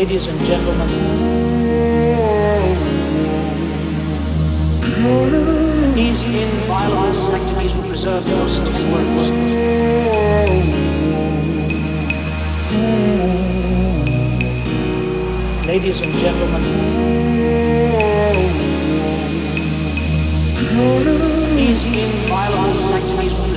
Ladies and gentlemen, these inviolable sanctities will preserve your stiff words. Ladies and gentlemen, these inviolable sanctities will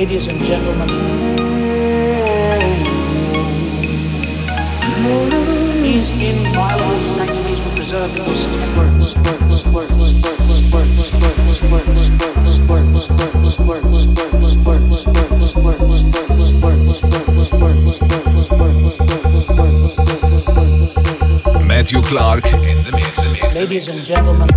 Ladies and gentlemen, these inviolable sanctities will preserve your stiff words. Matthew Clark in the mix. Ladies and gentlemen,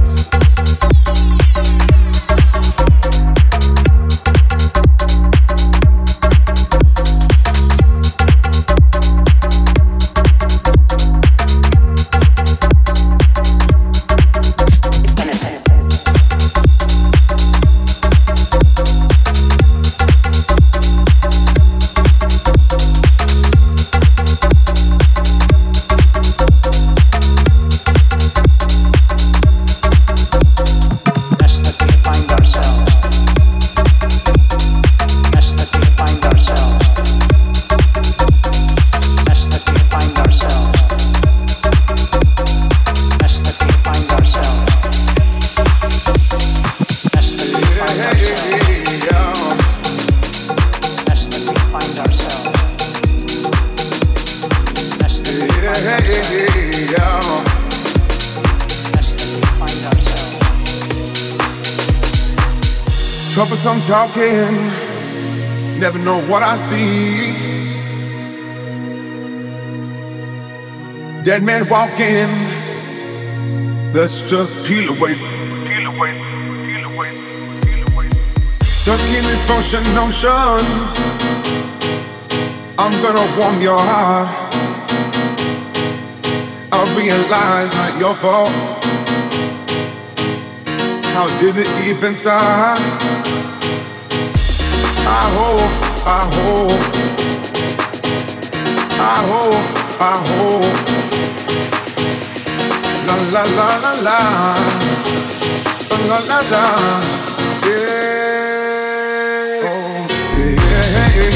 talking, never know what I see. Dead man walking, let's just peel away. Peel away, peel away, peel away. Stuck in these ocean notions, I'm gonna warm your heart. I realize not your fault. How did it even start? I hope, I hope, I hope, I hope. La la la la la, la la la. Yeah, oh, yeah, yeah,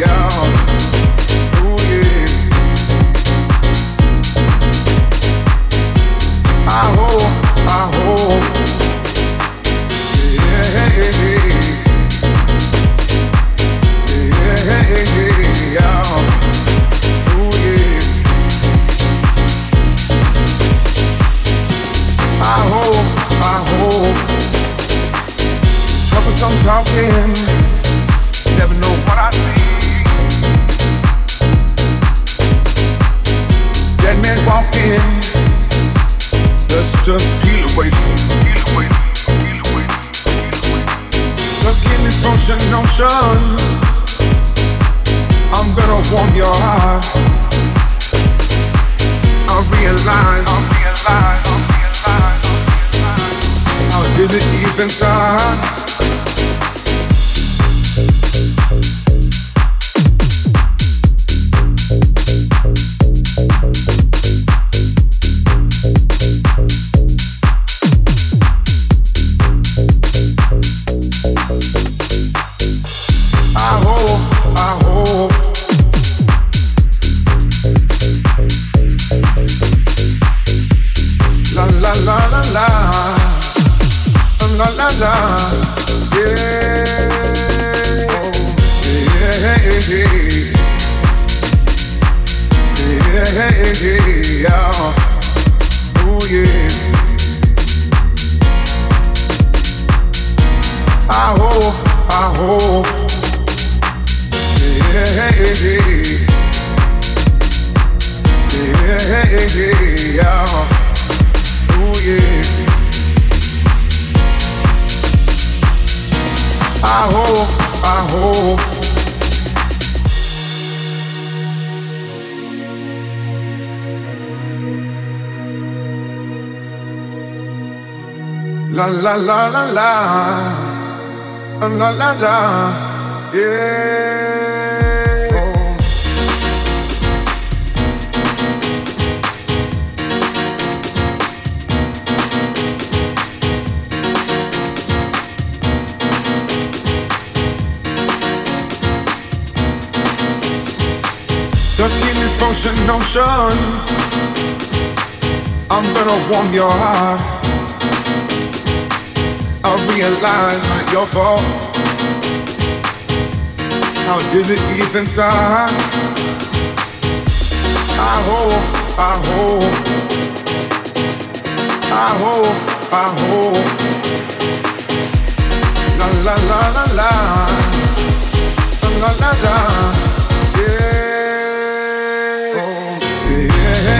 yeah. Ooh, yeah. I hope, I hope. Just peel away. Peel away. I'm gonna warm your heart. I realize. I realize. I realize. How did it even start? La la la la la la la la, yeah. These notions I'm gonna warm your heart I realize not your fault. How did it even start? I hope, I hope, I hope, I hope. La la la la la, la la la, yeah.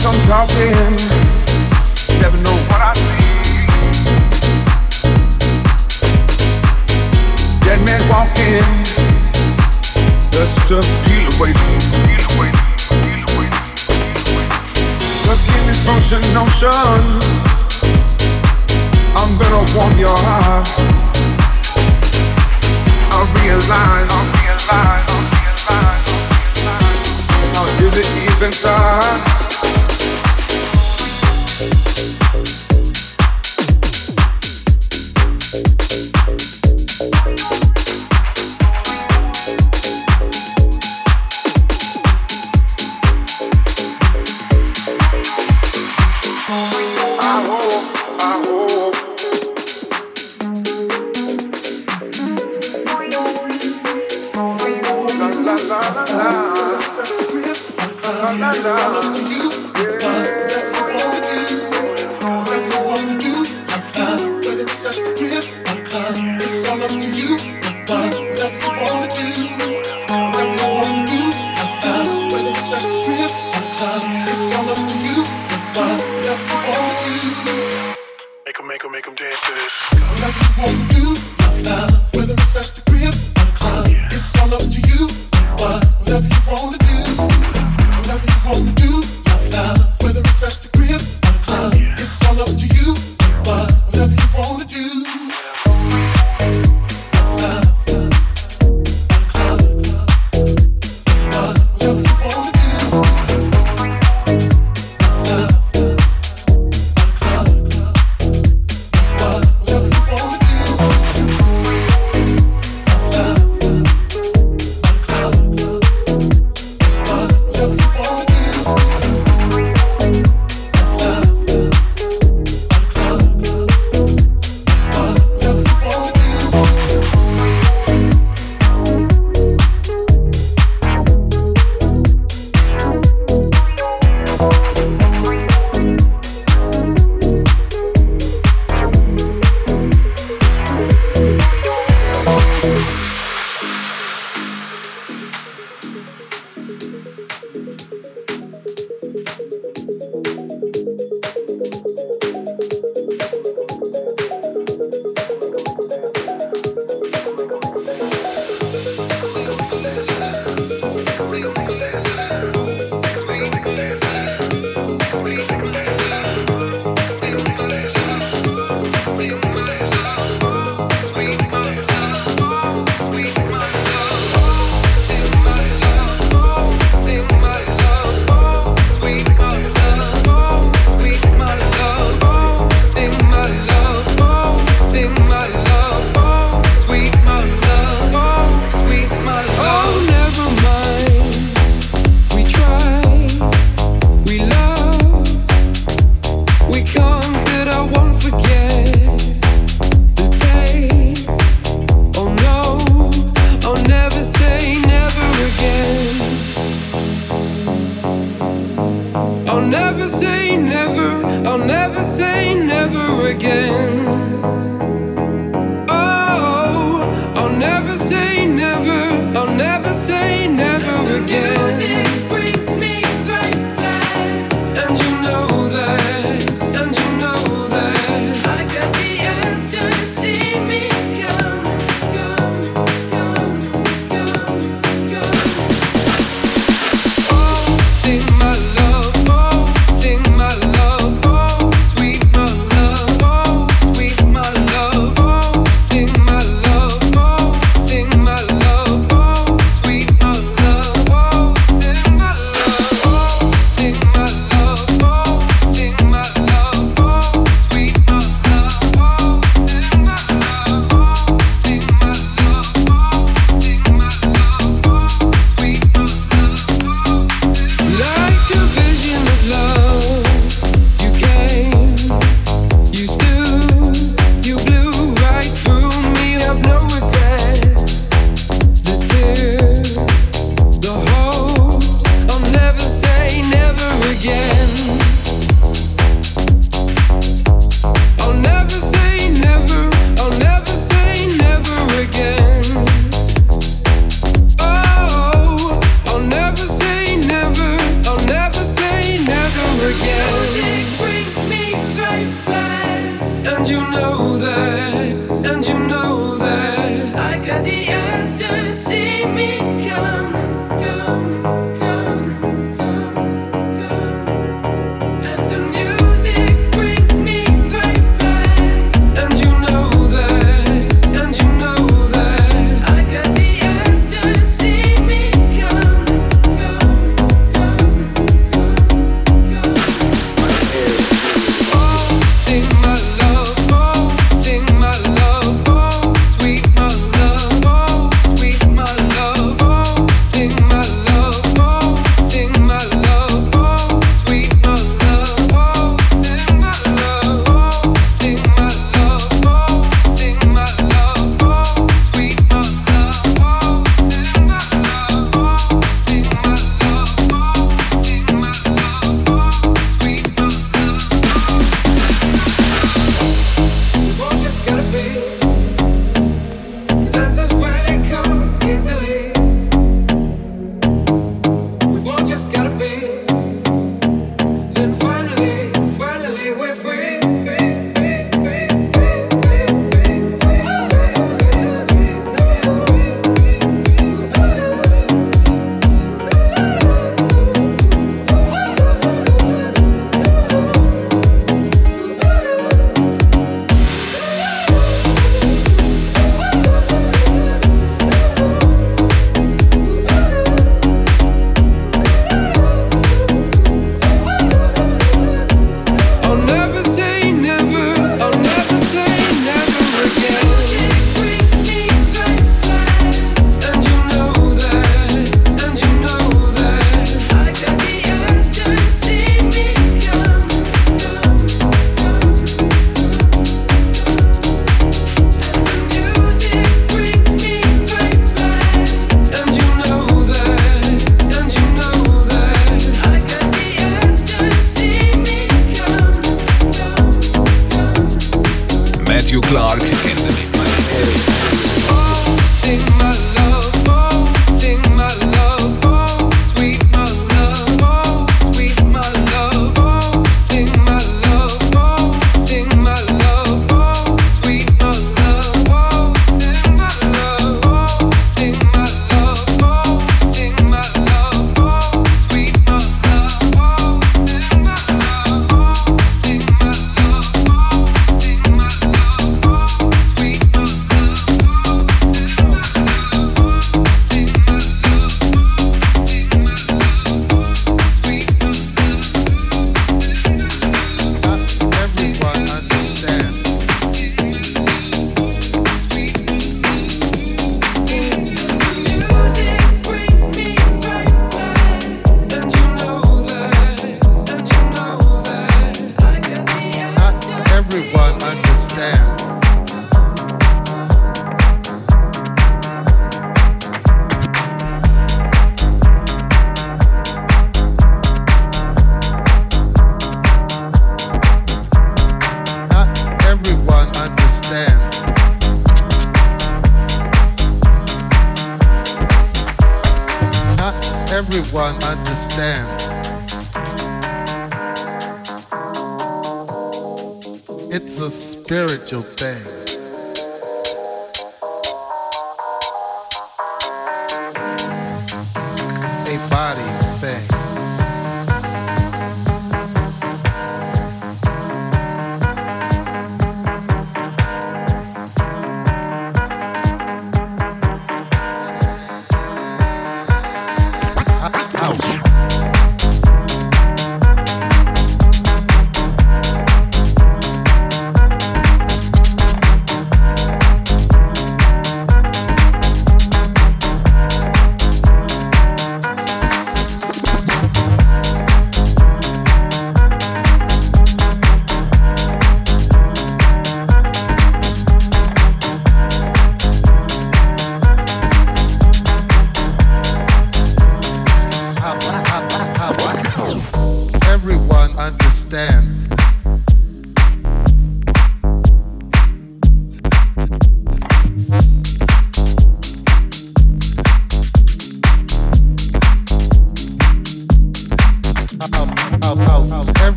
Troublesome talking. Never know what I see. Dead man walking. Let's just peel away, peel away, peel away, Stuck in these function notions. I'm gonna warm your heart. I realize, I realize,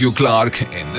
Matthew Clark in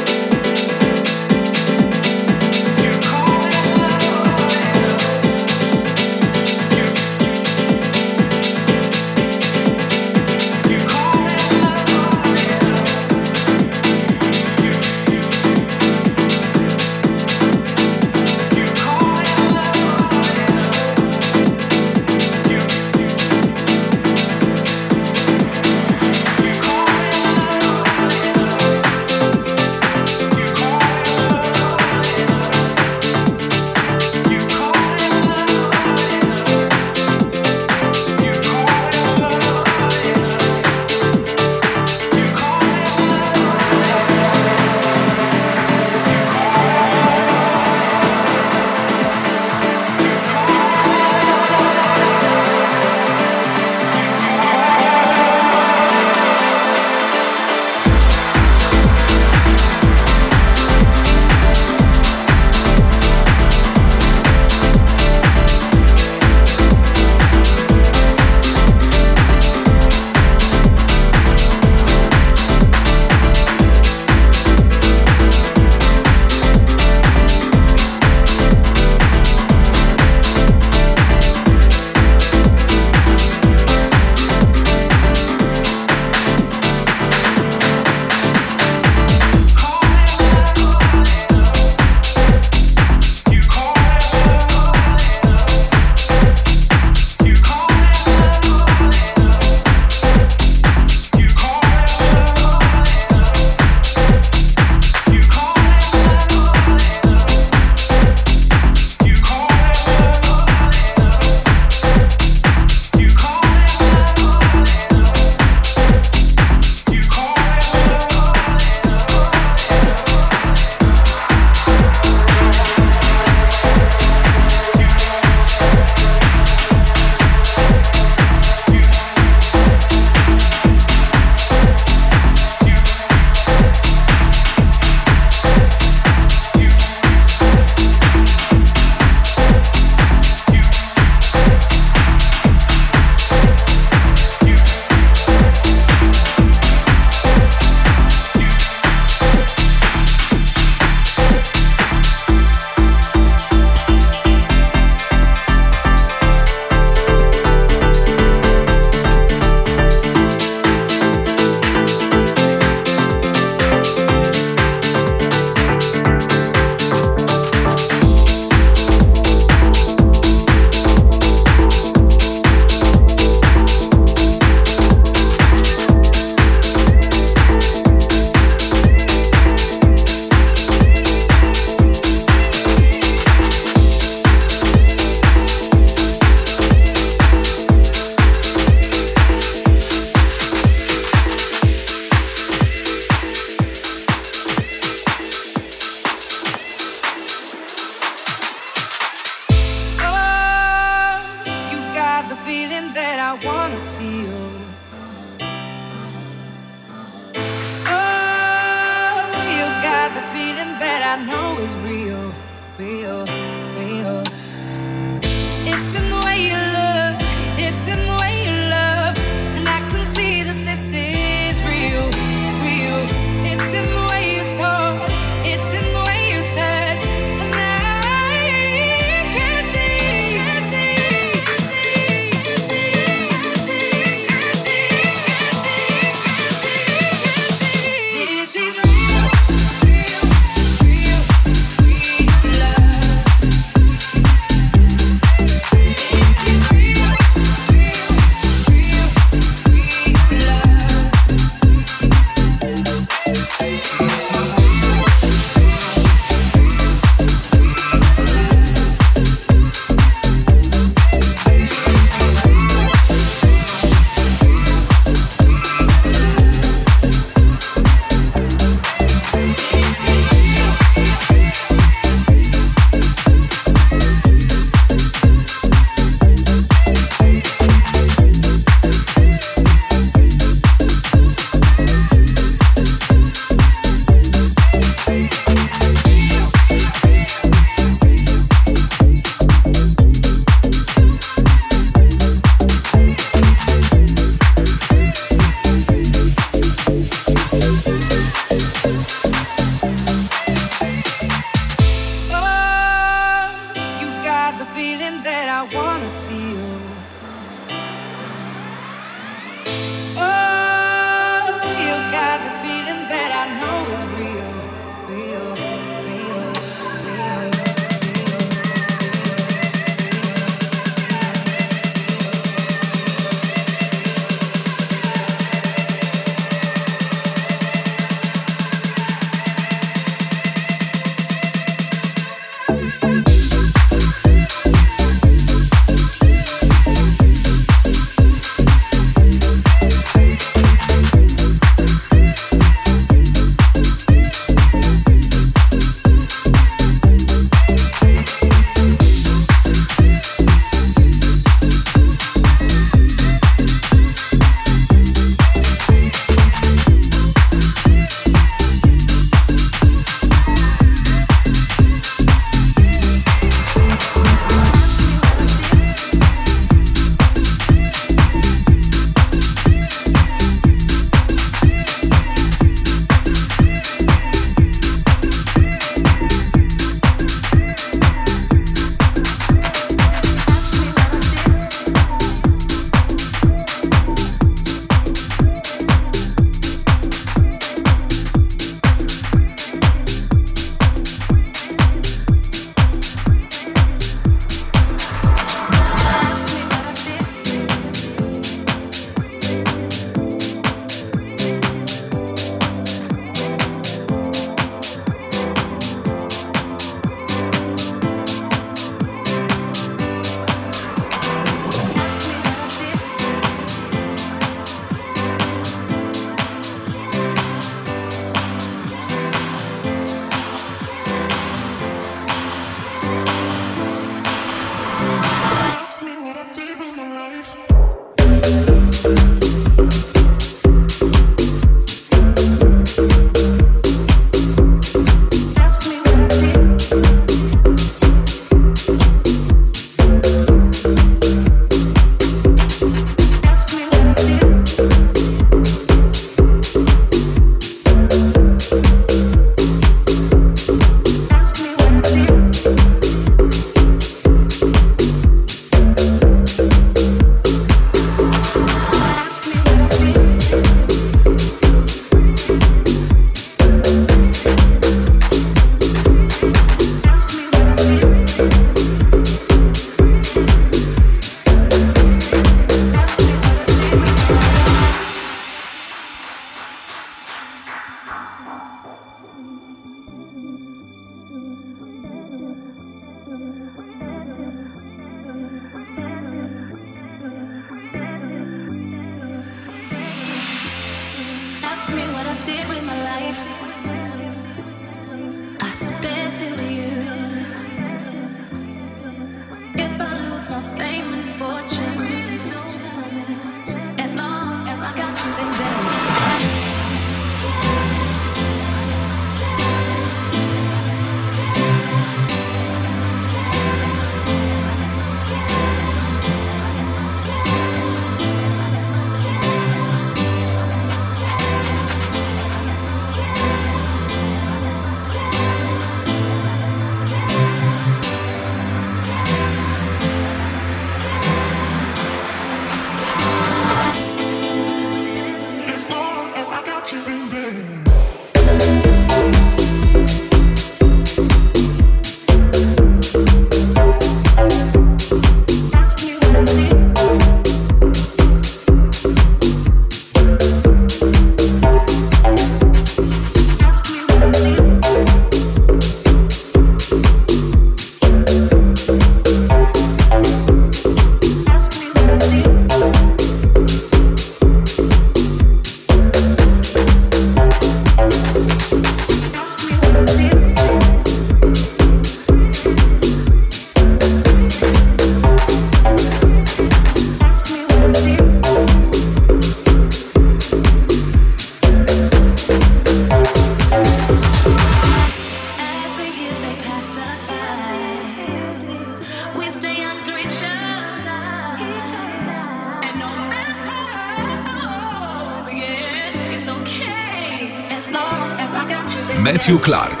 Matthew Clark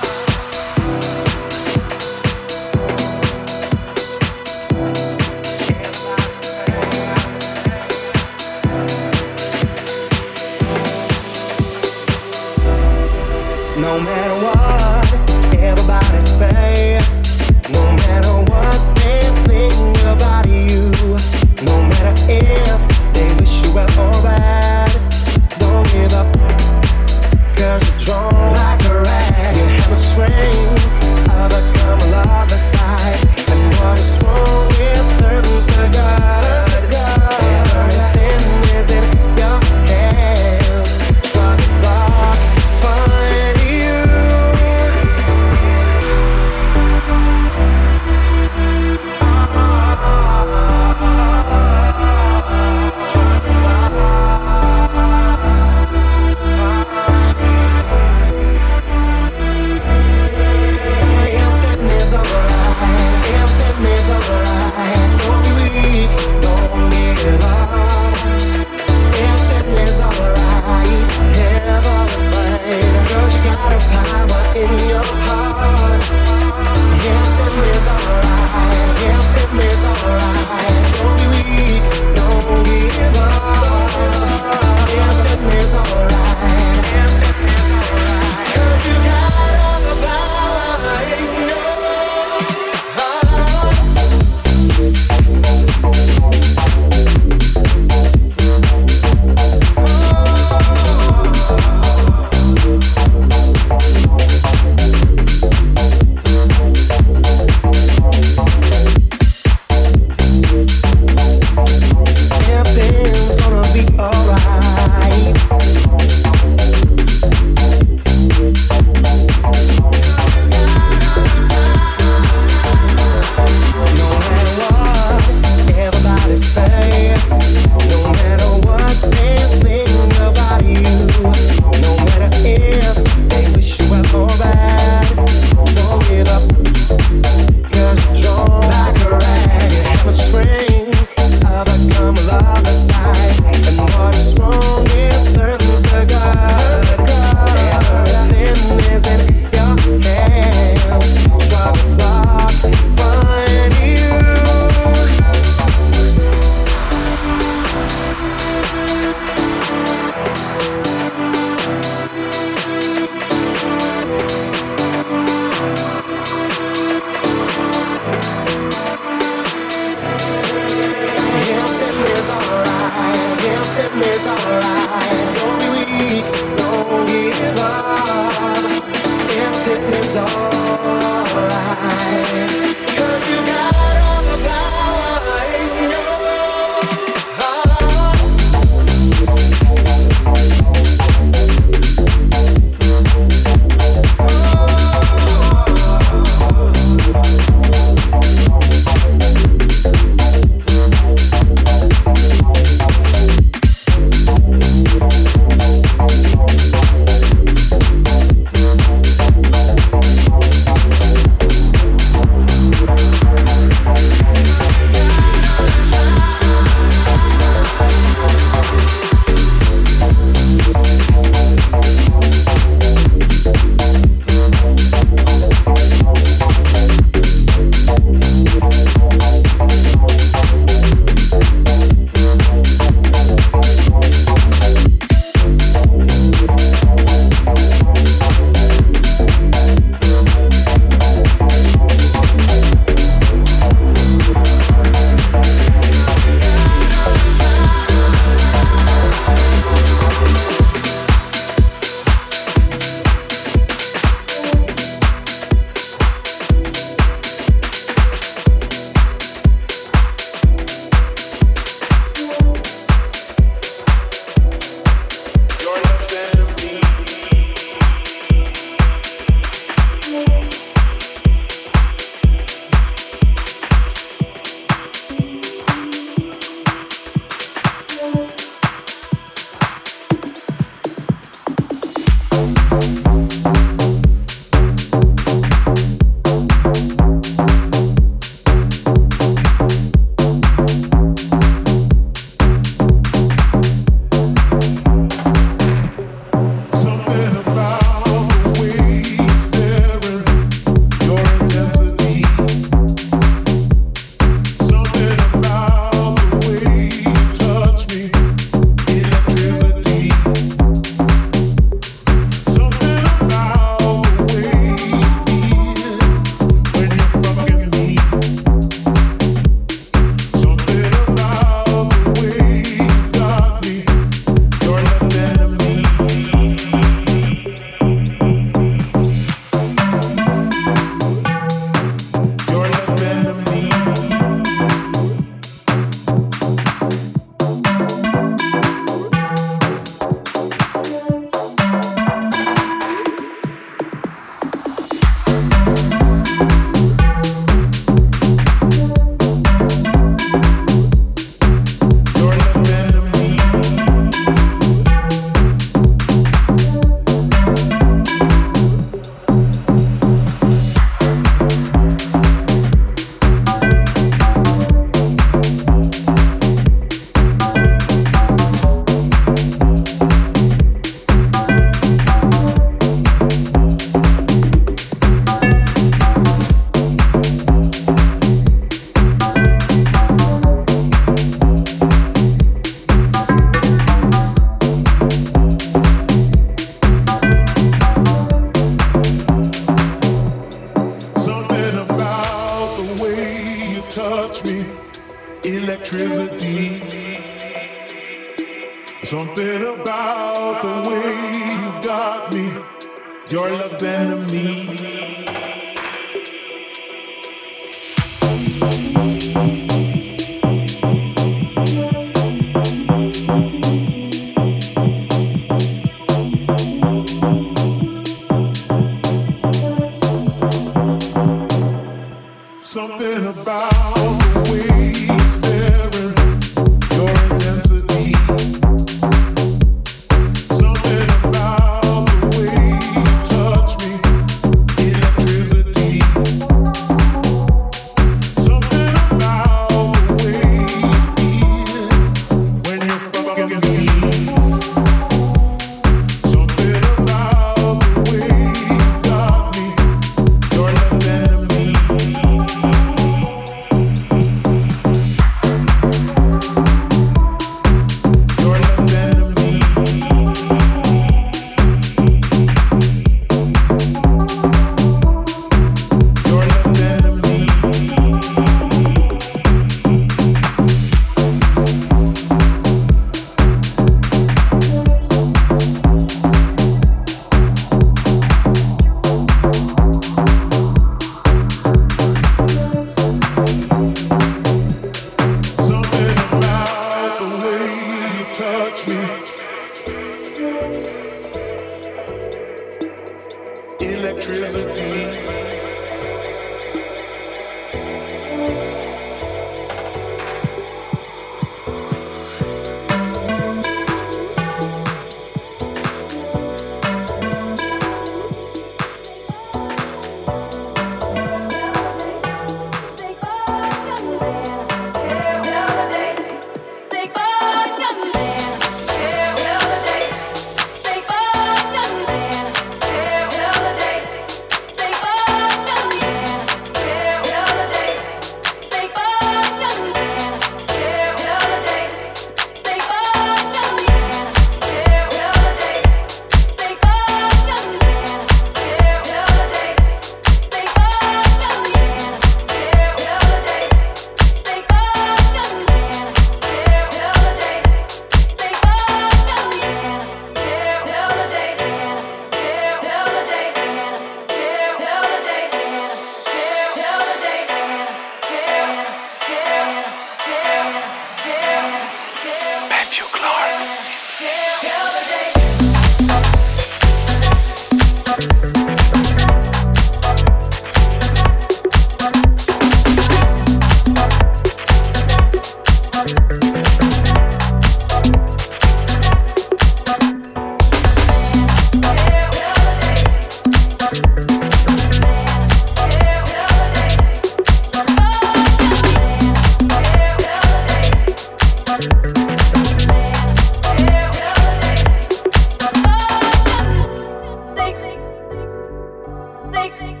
Think,